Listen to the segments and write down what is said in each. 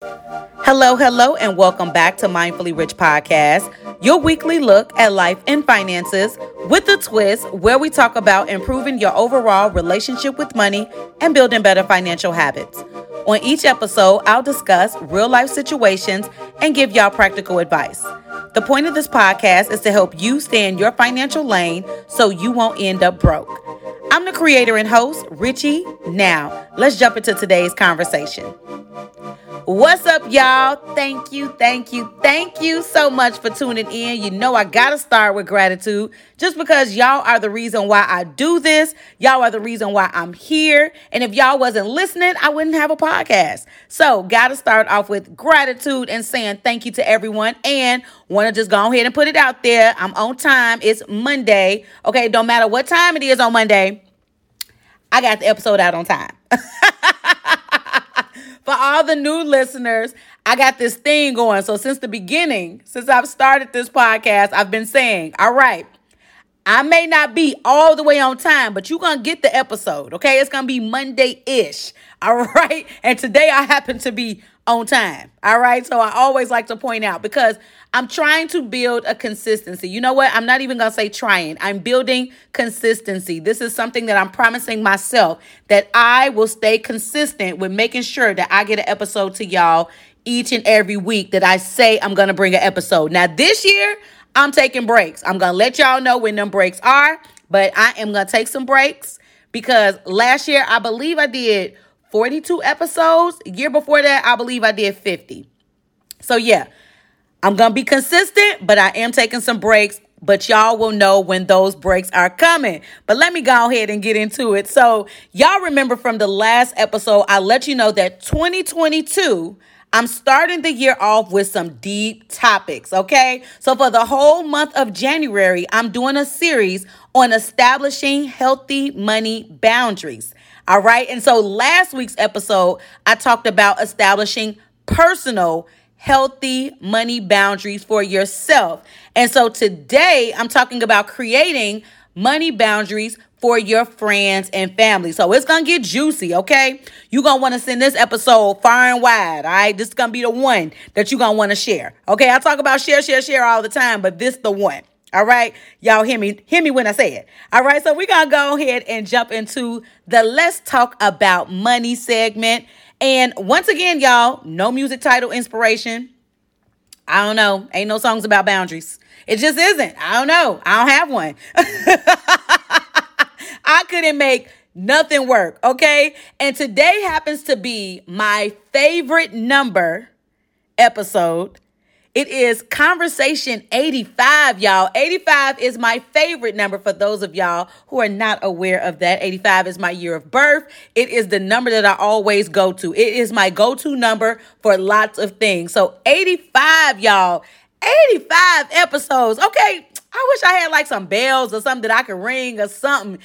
Hello, hello, and welcome back to Mindfully Rich Podcast, your weekly look at life and finances with a twist where we talk about improving your overall relationship with money and building better financial habits. On each episode, I'll discuss real life situations and give y'all practical advice. The point of this podcast is to help you stay in your financial lane so you won't end up broke. I'm the creator and host, Richie. Now, let's jump into today's conversation. What's up, y'all? Thank you, thank you, thank you so much for tuning in. You know, I gotta start with gratitude just because y'all are the reason why I do this. Y'all are the reason why I'm here. And if y'all wasn't listening, I wouldn't have a podcast. So, gotta start off with gratitude and saying thank you to everyone. And wanna just go ahead and put it out there. I'm on time. It's Monday. Okay, don't matter what time it is on Monday. I got the episode out on time. For all the new listeners, I got this thing going. So since the beginning, since I've started this podcast, I've been saying, all right, I may not be all the way on time, but you're going to get the episode, okay? It's going to be Monday ish, all right? And today I happen to be on time, all right? So I always like to point out because I'm trying to build a consistency. You know what? I'm not even going to say trying. I'm building consistency. This is something that I'm promising myself that I will stay consistent with making sure that I get an episode to y'all each and every week that I say I'm going to bring an episode. Now, this year, I'm taking breaks. I'm going to let y'all know when them breaks are, but I am going to take some breaks because last year, I believe I did 42 episodes. Year before that, I believe I did 50. So, yeah, I'm going to be consistent, but I am taking some breaks. But y'all will know when those breaks are coming. But let me go ahead and get into it. So, y'all remember from the last episode, I let you know that 2022 I'm starting the year off with some deep topics, okay? So, for the whole month of January, I'm doing a series on establishing healthy money boundaries. All right. And so, last week's episode, I talked about establishing personal healthy money boundaries for yourself. And so, today, I'm talking about creating money boundaries for your friends and family. So it's gonna get juicy, okay? You're gonna wanna send this episode far and wide, all right? This is gonna be the one that you're gonna wanna share. Okay, I talk about share, share, share all the time, but this the one. All right, y'all hear me, hear me when I say it. All right, so we're gonna go ahead and jump into the let's talk about money segment. And once again, y'all, no music title inspiration. I don't know. Ain't no songs about boundaries. It just isn't. I don't know. I don't have one. I couldn't make nothing work, okay? And today happens to be my favorite number episode. It is conversation 85, y'all. 85 is my favorite number for those of y'all who are not aware of that. 85 is my year of birth. It is the number that I always go to. It is my go to number for lots of things. So, 85, y'all. 85 episodes. Okay, I wish I had like some bells or something that I could ring or something.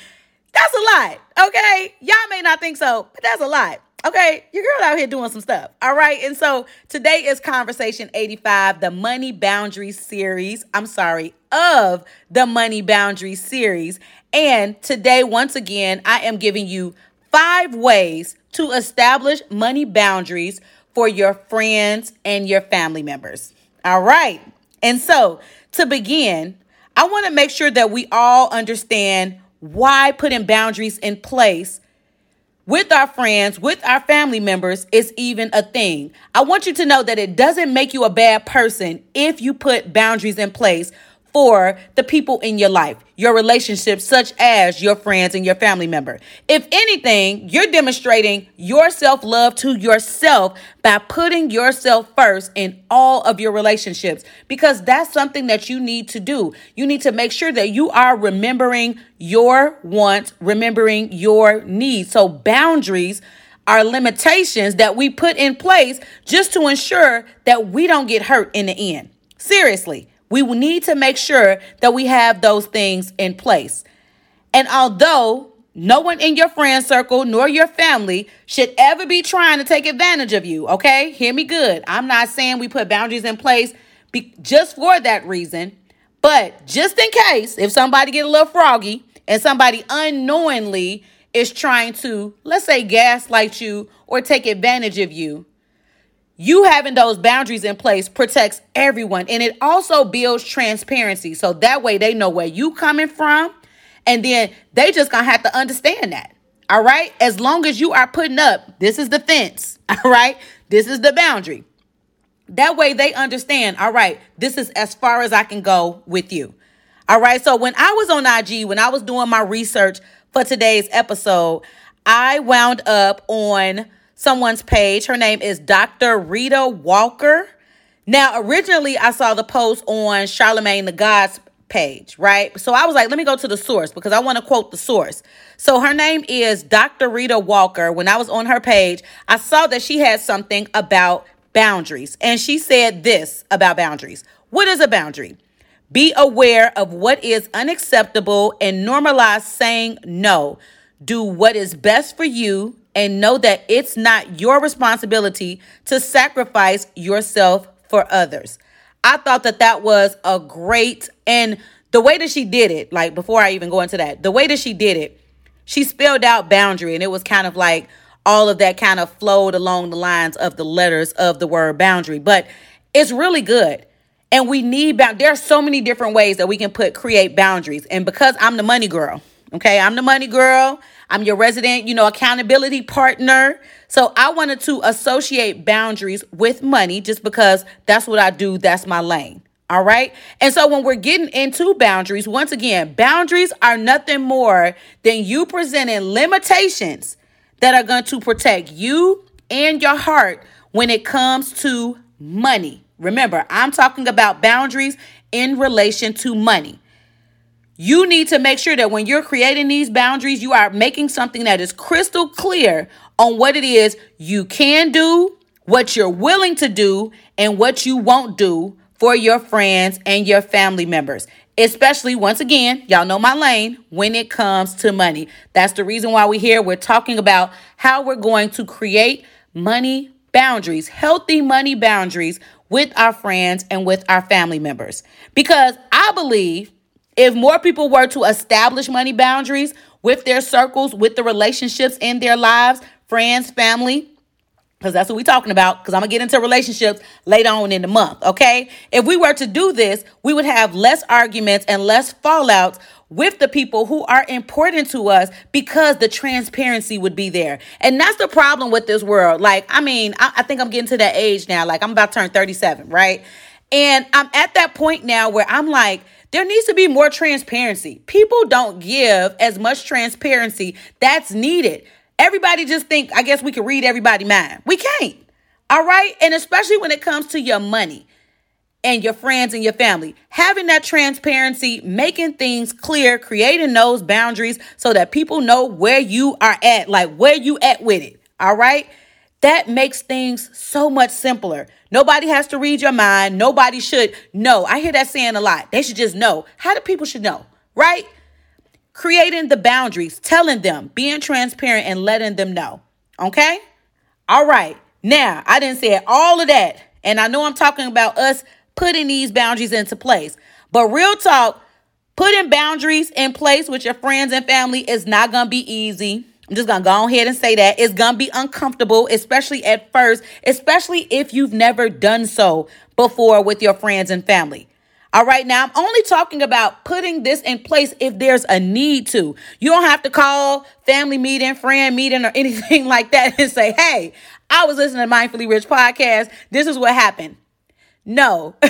That's a lot. Okay. Y'all may not think so, but that's a lot. Okay. Your girl out here doing some stuff. All right. And so today is Conversation 85, the Money boundary series. I'm sorry, of the Money boundary series. And today, once again, I am giving you five ways to establish money boundaries for your friends and your family members. All right. And so to begin, I want to make sure that we all understand why putting boundaries in place with our friends, with our family members is even a thing. I want you to know that it doesn't make you a bad person if you put boundaries in place for the people in your life, your relationships, such as your friends and your family member. If anything, you're demonstrating your self love to yourself by putting yourself first in all of your relationships, because that's something that you need to do. You need to make sure that you are remembering your wants, remembering your needs. So, boundaries are limitations that we put in place just to ensure that we don't get hurt in the end. Seriously. We need to make sure that we have those things in place. And although no one in your friend circle nor your family should ever be trying to take advantage of you, okay? Hear me good. I'm not saying we put boundaries in place be- just for that reason, but just in case if somebody get a little froggy and somebody unknowingly is trying to let's say gaslight you or take advantage of you, you having those boundaries in place protects everyone and it also builds transparency. So that way they know where you coming from and then they just gonna have to understand that. All right? As long as you are putting up this is the fence all right? This is the boundary. That way they understand all right this is as far as i can go with you. All right? So when i was on ig when i was doing my research for today's episode i wound up on someone's page. Her name is Dr. Rita Walker. Now, originally, I saw the post on Charlemagne the God's page, right? So I was like, let me go to the source because I want to quote the source. So her name is Dr. Rita Walker. When I was on her page, I saw that she had something about boundaries. And she said this about boundaries What is a boundary? Be aware of what is unacceptable and normalize saying no. Do what is best for you and know that it's not your responsibility to sacrifice yourself for others. I thought that that was a great and the way that she did it, like before I even go into that, the way that she did it, she spelled out boundary and it was kind of like all of that kind of flowed along the lines of the letters of the word boundary, but it's really good. And we need bound there are so many different ways that we can put create boundaries. And because I'm the money girl, okay? I'm the money girl. I'm your resident, you know, accountability partner. So I wanted to associate boundaries with money just because that's what I do. That's my lane. All right. And so when we're getting into boundaries, once again, boundaries are nothing more than you presenting limitations that are going to protect you and your heart when it comes to money. Remember, I'm talking about boundaries in relation to money. You need to make sure that when you're creating these boundaries, you are making something that is crystal clear on what it is you can do, what you're willing to do, and what you won't do for your friends and your family members. Especially, once again, y'all know my lane when it comes to money. That's the reason why we're here. We're talking about how we're going to create money boundaries, healthy money boundaries with our friends and with our family members. Because I believe if more people were to establish money boundaries with their circles, with the relationships in their lives, friends, family, because that's what we're talking about. Because I'm to get into relationships later on in the month, okay? If we were to do this, we would have less arguments and less fallouts with the people who are important to us because the transparency would be there. And that's the problem with this world. Like, I mean, I, I think I'm getting to that age now. Like, I'm about to turn 37, right? And I'm at that point now where I'm like, there needs to be more transparency. People don't give as much transparency that's needed. Everybody just think, I guess we can read everybody mind. We can't. All right? And especially when it comes to your money and your friends and your family. Having that transparency, making things clear, creating those boundaries so that people know where you are at, like where you at with it. All right? That makes things so much simpler. Nobody has to read your mind. Nobody should know. I hear that saying a lot. They should just know. How do people should know, right? Creating the boundaries, telling them, being transparent and letting them know. Okay? All right. Now, I didn't say all of that. And I know I'm talking about us putting these boundaries into place. But real talk, putting boundaries in place with your friends and family is not going to be easy. I'm just gonna go ahead and say that it's gonna be uncomfortable, especially at first, especially if you've never done so before with your friends and family. All right, now I'm only talking about putting this in place if there's a need to. You don't have to call family meeting, friend meeting, or anything like that and say, hey, I was listening to Mindfully Rich podcast. This is what happened. No.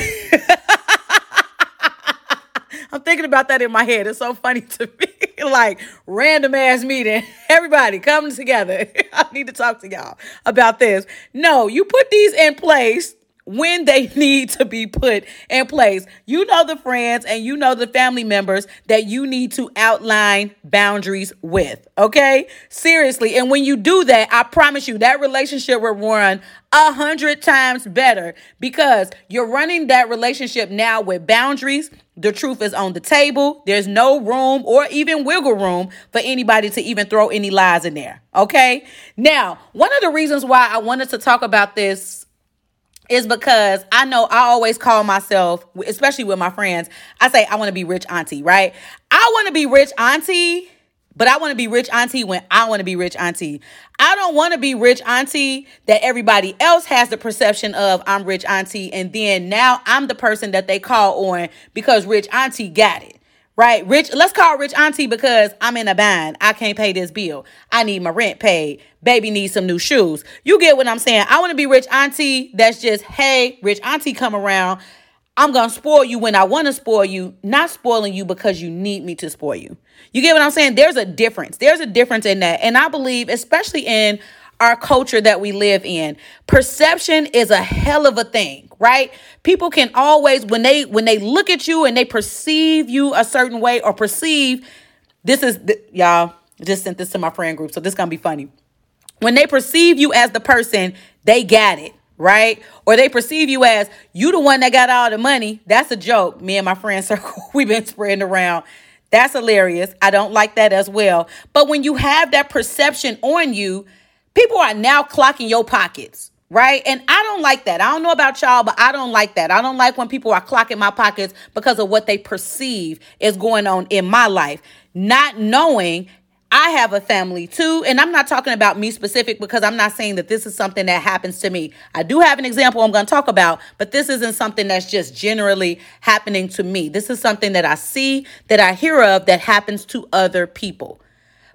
I'm thinking about that in my head. It's so funny to me. like random ass meeting. Everybody coming together. I need to talk to y'all about this. No, you put these in place when they need to be put in place. You know the friends and you know the family members that you need to outline boundaries with. Okay? Seriously. And when you do that, I promise you that relationship will run a hundred times better because you're running that relationship now with boundaries. The truth is on the table. There's no room or even wiggle room for anybody to even throw any lies in there. Okay? Now, one of the reasons why I wanted to talk about this is because I know I always call myself, especially with my friends, I say I want to be rich auntie, right? I want to be rich auntie But I want to be rich auntie when I want to be rich auntie. I don't want to be rich auntie that everybody else has the perception of I'm rich auntie. And then now I'm the person that they call on because rich auntie got it. Right? Rich, let's call rich auntie because I'm in a bind. I can't pay this bill. I need my rent paid. Baby needs some new shoes. You get what I'm saying? I want to be rich auntie that's just, hey, rich auntie come around. I'm going to spoil you when I want to spoil you, not spoiling you because you need me to spoil you. You get what I'm saying? There's a difference. There's a difference in that. And I believe, especially in our culture that we live in, perception is a hell of a thing, right? People can always when they when they look at you and they perceive you a certain way or perceive this is y'all just sent this to my friend group, so this going to be funny. When they perceive you as the person, they got it right? Or they perceive you as you the one that got all the money. That's a joke. Me and my friend circle, we've been spreading around. That's hilarious. I don't like that as well. But when you have that perception on you, people are now clocking your pockets. Right. And I don't like that. I don't know about y'all, but I don't like that. I don't like when people are clocking my pockets because of what they perceive is going on in my life, not knowing I have a family too. And I'm not talking about me specific because I'm not saying that this is something that happens to me. I do have an example I'm going to talk about, but this isn't something that's just generally happening to me. This is something that I see, that I hear of, that happens to other people.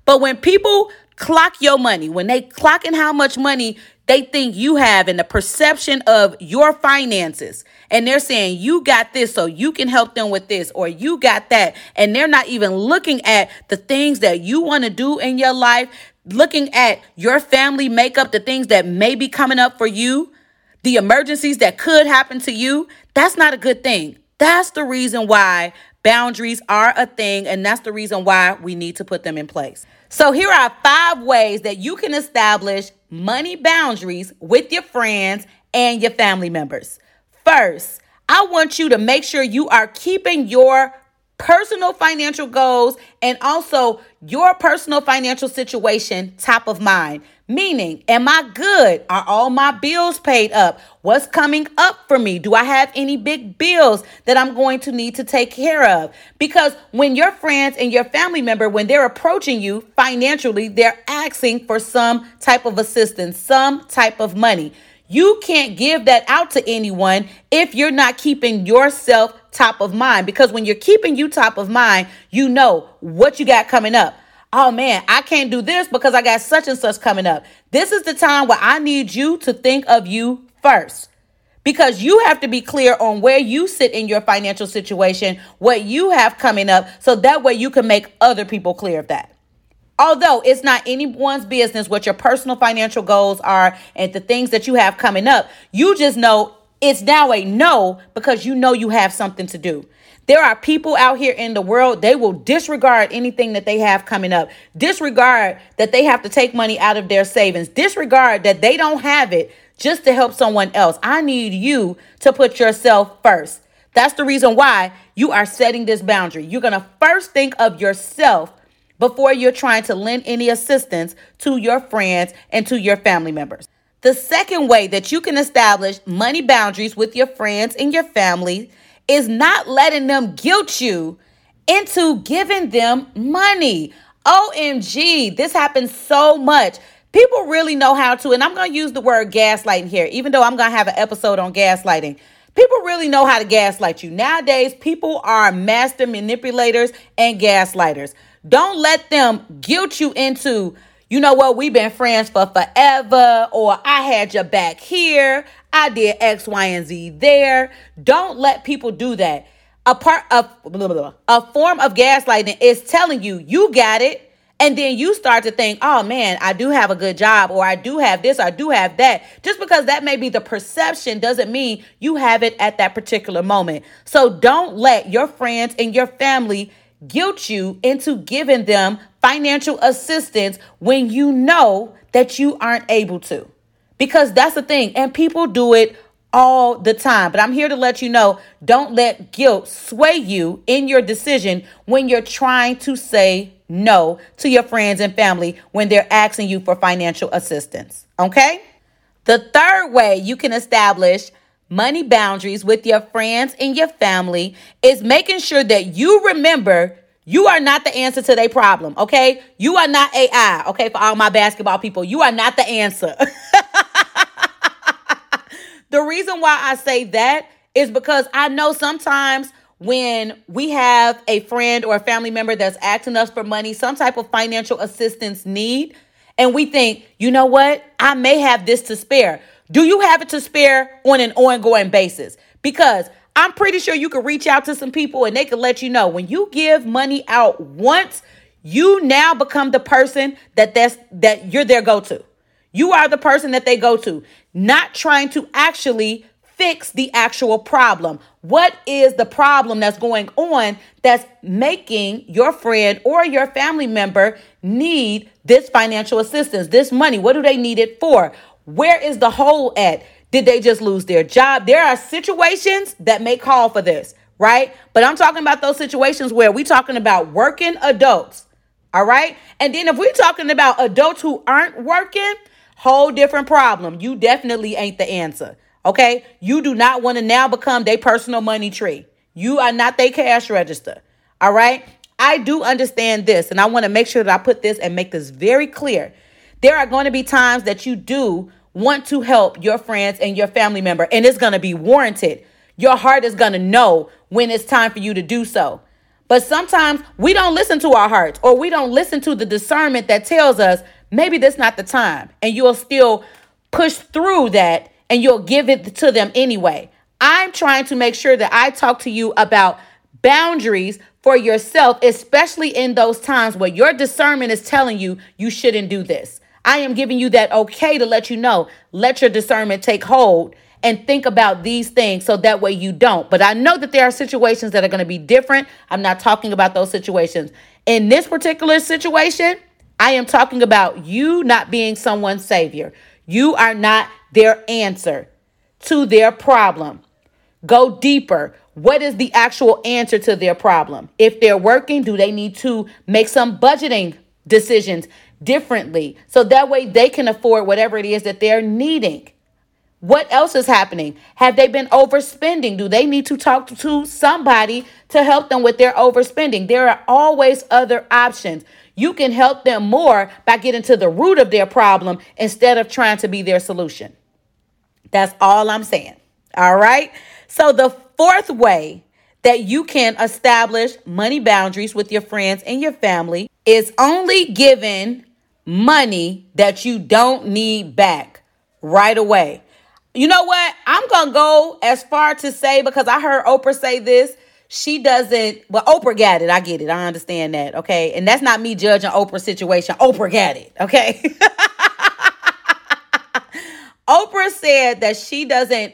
But when people clock your money, when they clocking how much money they think you have and the perception of your finances. And they're saying, you got this, so you can help them with this, or you got that. And they're not even looking at the things that you want to do in your life, looking at your family makeup, the things that may be coming up for you, the emergencies that could happen to you. That's not a good thing. That's the reason why boundaries are a thing, and that's the reason why we need to put them in place. So, here are five ways that you can establish money boundaries with your friends and your family members. First, I want you to make sure you are keeping your personal financial goals and also your personal financial situation top of mind. Meaning, am I good? Are all my bills paid up? What's coming up for me? Do I have any big bills that I'm going to need to take care of? Because when your friends and your family member, when they're approaching you financially, they're asking for some type of assistance, some type of money. You can't give that out to anyone if you're not keeping yourself top of mind. Because when you're keeping you top of mind, you know what you got coming up. Oh man, I can't do this because I got such and such coming up. This is the time where I need you to think of you first. Because you have to be clear on where you sit in your financial situation, what you have coming up, so that way you can make other people clear of that. Although it's not anyone's business what your personal financial goals are and the things that you have coming up, you just know it's now a no because you know you have something to do. There are people out here in the world, they will disregard anything that they have coming up, disregard that they have to take money out of their savings, disregard that they don't have it just to help someone else. I need you to put yourself first. That's the reason why you are setting this boundary. You're going to first think of yourself before you're trying to lend any assistance to your friends and to your family members. The second way that you can establish money boundaries with your friends and your family is not letting them guilt you into giving them money. OMG, this happens so much. People really know how to, and I'm going to use the word gaslighting here, even though I'm going to have an episode on gaslighting. People really know how to gaslight you. Nowadays, people are master manipulators and gaslighters. Don't let them guilt you into, you know what, we've been friends for forever, or I had your back here, I did X, Y, and Z there. Don't let people do that. A part of a form of gaslighting is telling you you got it. And then you start to think, oh man, I do have a good job, or I do have this, I do have that. Just because that may be the perception doesn't mean you have it at that particular moment. So don't let your friends and your family guilt you into giving them financial assistance when you know that you aren't able to. Because that's the thing. And people do it all the time. But I'm here to let you know don't let guilt sway you in your decision when you're trying to say no to your friends and family when they're asking you for financial assistance. Okay? The third way you can establish money boundaries with your friends and your family is making sure that you remember You are not the answer to their problem, okay? You are not AI, okay? For all my basketball people, you are not the answer. the reason why I say that is because I know sometimes when we have a friend or a family member that's asking us for money, some type of financial assistance need, and we think, you know what? I may have this to spare. Do you have it to spare on an ongoing basis? Because I'm pretty sure you could reach out to some people and they could let you know when you give money out once, you now become the person that that's that you're their go-to. You are the person that they go to, not trying to actually fix the actual problem. What is the problem that's going on that's making your friend or your family member need this financial assistance, this money? What do they need it for? Where is the hole at? Did they just lose their job? There are situations that may call for this, right? But I'm talking about those situations where we're talking about working adults, all right? And then if we're talking about adults who aren't working, whole different problem. You definitely ain't the answer, okay? You do not want to now become their personal money tree. You are not their cash register, all right? I do understand this, and I want to make sure that I put this and make this very clear. There are going to be times that you do want to help your friends and your family member, and it's going to be warranted. Your heart is going to know when it's time for you to do so. But sometimes we don't listen to our hearts or we don't listen to the discernment that tells us maybe that's not the time. And you'll still push through that and you'll give it to them anyway. I'm trying to make sure that I talk to you about boundaries for yourself, especially in those times where your discernment is telling you you shouldn't do this. I am giving you that okay to let you know. Let your discernment take hold and think about these things so that way you don't. But I know that there are situations that are going to be different. I'm not talking about those situations. In this particular situation, I am talking about you not being someone's savior. You are not their answer to their problem. Go deeper. What is the actual answer to their problem? If they're working, do they need to make some budgeting decisions? Differently so that way they can afford whatever it is that they're needing. What else is happening? Have they been overspending? Do they need to talk to somebody to help them with their overspending? There are always other options. You can help them more by getting to the root of their problem instead of trying to be their solution. That's all I'm saying. All right. So, the fourth way that you can establish money boundaries with your friends and your family is only given money that you don't need back right away. You know what? I'm going to go as far to say because I heard Oprah say this. She doesn't, well, Oprah got it. I get it. I understand that. Okay. And that's not me judging Oprah's situation. Oprah got it. Okay. Oprah said that she doesn't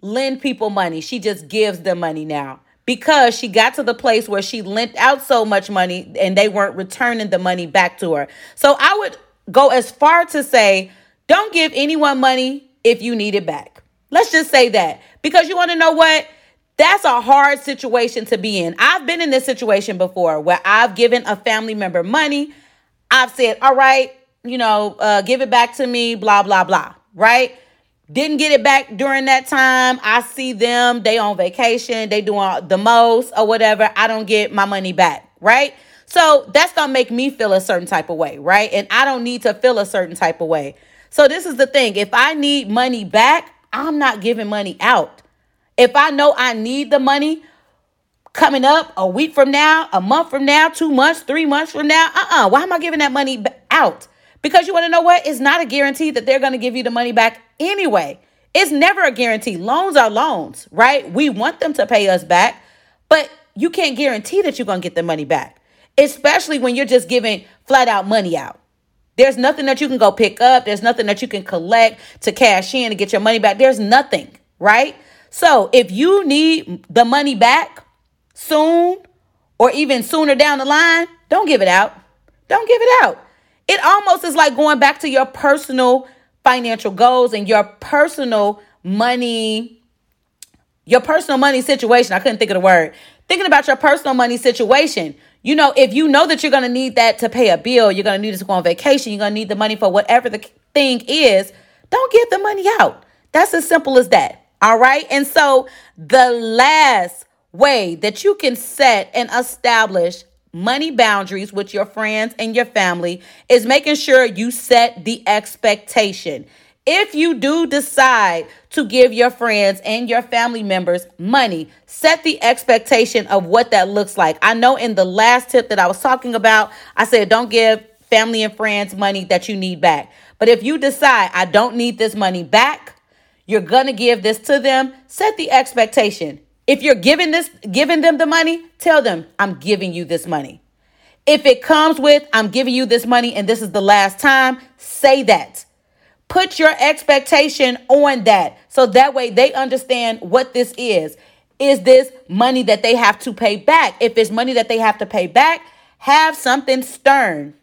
lend people money, she just gives them money now because she got to the place where she lent out so much money and they weren't returning the money back to her. So I would go as far to say, don't give anyone money if you need it back. Let's just say that. Because you want to know what? That's a hard situation to be in. I've been in this situation before where I've given a family member money. I've said, all right, you know, uh, give it back to me, blah, blah, blah, right? Didn't get it back during that time. I see them, they on vacation, they doing the most or whatever. I don't get my money back, right? So that's gonna make me feel a certain type of way, right? And I don't need to feel a certain type of way. So this is the thing. If I need money back, I'm not giving money out. If I know I need the money coming up a week from now, a month from now, two months, three months from now, uh-uh. Why am I giving that money out? Because you want to know what? It's not a guarantee that they're going to give you the money back anyway. It's never a guarantee. Loans are loans, right? We want them to pay us back, but you can't guarantee that you're going to get the money back, especially when you're just giving flat out money out. There's nothing that you can go pick up. There's nothing that you can collect to cash in and get your money back. There's nothing, right? So if you need the money back soon or even sooner down the line, don't give it out. Don't give it out. It almost is like going back to your personal financial goals and your personal money, your personal money situation. I couldn't think of the word. Thinking about your personal money situation. You know, if you know that you're going to need that to pay a bill, you're going to need it to go on vacation, you're going to need the money for whatever the thing is, don't give the money out. That's as simple as that. All right. And so the last way that you can set and establish money boundaries with your friends and your family is making sure you set the expectation. If you do decide to give your friends and your family members money, set the expectation of what that looks like. I know in the last tip that I was talking about, I said don't give family and friends money that you need back. But if you decide I don't need this money back, you're going to give this to them, set the expectation. If you're giving this giving them the money, tell them I'm giving you this money. If it comes with I'm giving you this money and this is the last time, say that. Put your expectation on that so that way they understand what this is. Is this money that they have to pay back? If it's money that they have to pay back, have something stern.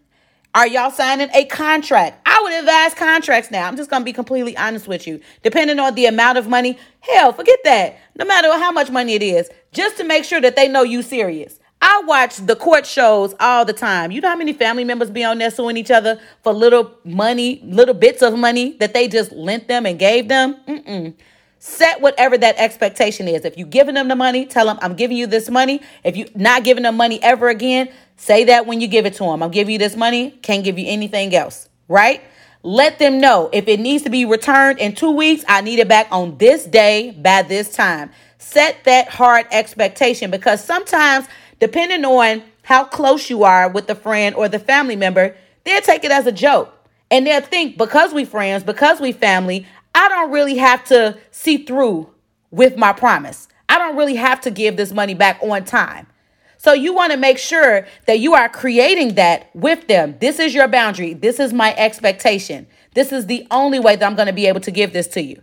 Are y'all signing a contract? I would advise contracts now. I'm just going to be completely honest with you. Depending on the amount of money, hell, forget that. No matter how much money it is, just to make sure that they know you serious. I watch the court shows all the time. You know how many family members be on there suing each other for little money, little bits of money that they just lent them and gave them? Mm-mm. Set whatever that expectation is. If you're giving them the money, tell them I'm giving you this money. If you not giving them money ever again, Say that when you give it to them. I'm giving you this money, can't give you anything else, right? Let them know if it needs to be returned in two weeks, I need it back on this day by this time. Set that hard expectation because sometimes, depending on how close you are with the friend or the family member, they'll take it as a joke. And they'll think because we friends, because we family, I don't really have to see through with my promise. I don't really have to give this money back on time. So you want to make sure that you are creating that with them. This is your boundary. This is my expectation. This is the only way that I'm going to be able to give this to you.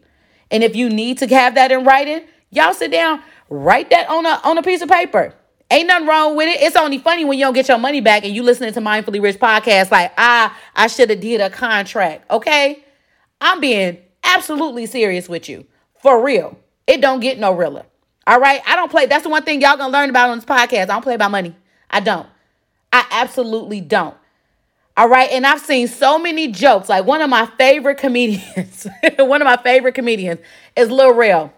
And if you need to have that in writing, y'all sit down, write that on a on a piece of paper. Ain't nothing wrong with it. It's only funny when you don't get your money back and you listening to Mindfully Rich podcast like, ah, I should have did a contract. Okay? I'm being absolutely serious with you. For real. It don't get no realer. All right. I don't play. That's the one thing y'all gonna learn about on this podcast. I don't play about money. I don't. I absolutely don't. All right. And I've seen so many jokes. Like one of my favorite comedians, one of my favorite comedians is Lil Rel.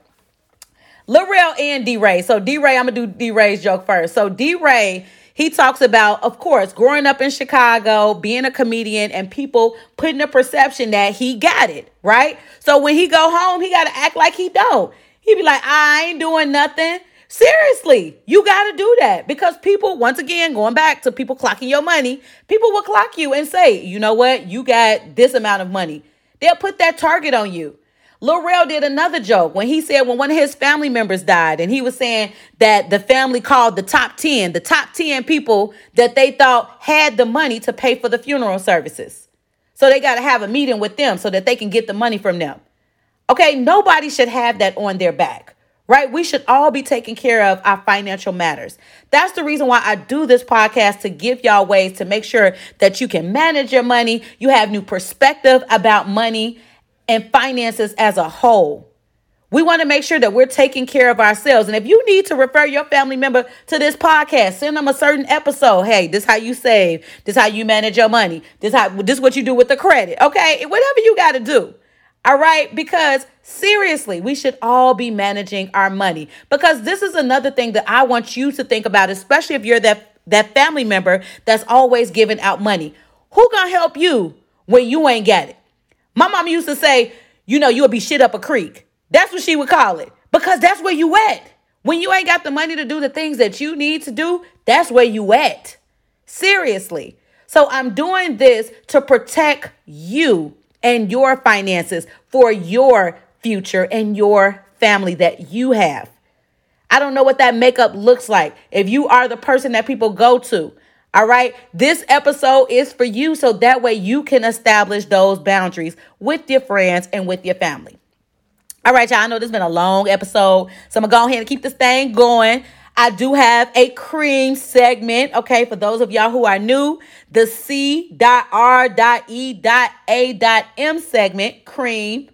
Lil and DeRay. So DeRay, I'm gonna do DeRay's joke first. So DeRay, he talks about, of course, growing up in Chicago, being a comedian, and people putting a perception that he got it, right? So when he go home, he gotta act like he don't. He'd be like, I ain't doing nothing. Seriously, you got to do that because people, once again, going back to people clocking your money, people will clock you and say, you know what, you got this amount of money. They'll put that target on you. Lil Rel did another joke when he said when one of his family members died, and he was saying that the family called the top 10, the top 10 people that they thought had the money to pay for the funeral services. So they got to have a meeting with them so that they can get the money from them. Okay, nobody should have that on their back right? We should all be taking care of our financial matters. That's the reason why I do this podcast to give y'all ways to make sure that you can manage your money, you have new perspective about money and finances as a whole. We want to make sure that we're taking care of ourselves. And if you need to refer your family member to this podcast, send them a certain episode. Hey, this is how you save. This is how you manage your money. This how this what you do with the credit. Okay? Whatever you got to do. All right? Because seriously, we should all be managing our money. Because this is another thing that I want you to think about, especially if you're that that family member that's always giving out money. Who gonna help you when you ain't got it? My mom used to say, you know, you'll be shit up a creek. That's what she would call it. Because that's where you at. When you ain't got the money to do the things that you need to do, that's where you at. Seriously. So I'm doing this to protect you and your finances for your future and your family that you have. I don't know what that makeup looks like. If you are the person that people go to, all right, this episode is for you so that way you can establish those boundaries with your friends and with your family. All right, y'all. I know this has been a long episode, so I'm gonna go ahead and keep this thing going. I do have a cream segment. Okay, for those of y'all who are new, the C.R.E.A.M segment, cream.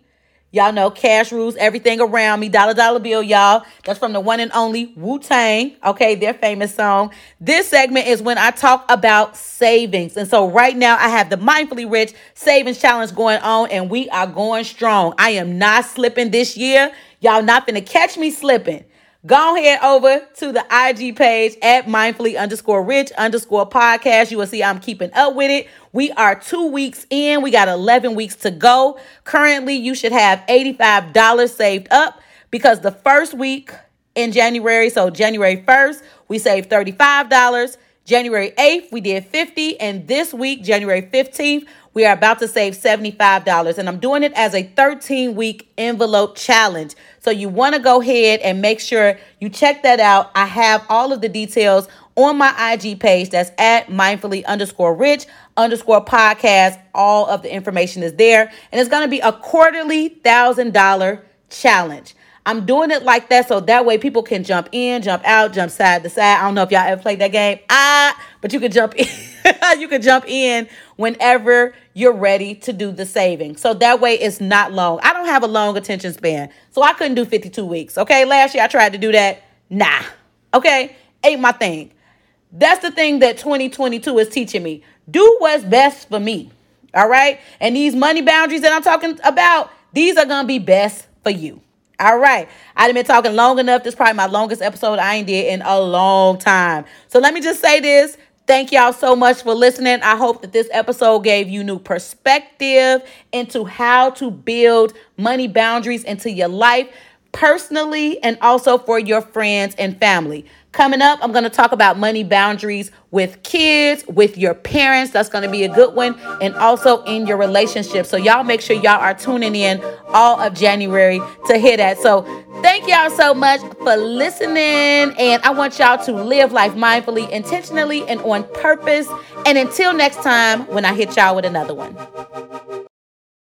Y'all know cash rules everything around me. Dollar dollar bill, y'all. That's from the one and only Wu Tang. Okay, their famous song. This segment is when I talk about savings. And so right now I have the Mindfully Rich Savings Challenge going on, and we are going strong. I am not slipping this year. Y'all not gonna catch me slipping. Go ahead over to the IG page at mindfully underscore rich underscore podcast. You will see I'm keeping up with it. We are two weeks in. We got 11 weeks to go. Currently, you should have $85 saved up because the first week in January, so January 1st, we saved $35. January 8th, we did 50 and this week, January 15th, we are about to save $75 and I'm doing it as a 13 week envelope challenge. So you want to go ahead and make sure you check that out. I have all of the details on my IG page that's at mindfully underscore rich underscore podcast. All of the information is there and it's going to be a quarterly thousand dollar challenge. I'm doing it like that so that way people can jump in, jump out, jump side to side. I don't know if y'all ever played that game. Ah, but you can jump in. you can jump in whenever you're ready to do the saving. So that way it's not long. I don't have a long attention span. So I couldn't do 52 weeks. Okay. Last year I tried to do that. Nah. Okay. Ain't my thing. That's the thing that 2022 is teaching me. Do what's best for me. All right. And these money boundaries that I'm talking about, these are going to be best for you. All right. I've been talking long enough. This is probably my longest episode I ain't did in a long time. So let me just say this. Thank y'all so much for listening. I hope that this episode gave you new perspective into how to build money boundaries into your life personally and also for your friends and family. Coming up, I'm going to talk about money boundaries with kids, with your parents. That's going to be a good one. And also in your relationship. So, y'all make sure y'all are tuning in all of January to hear that. So, thank y'all so much for listening. And I want y'all to live life mindfully, intentionally, and on purpose. And until next time, when I hit y'all with another one.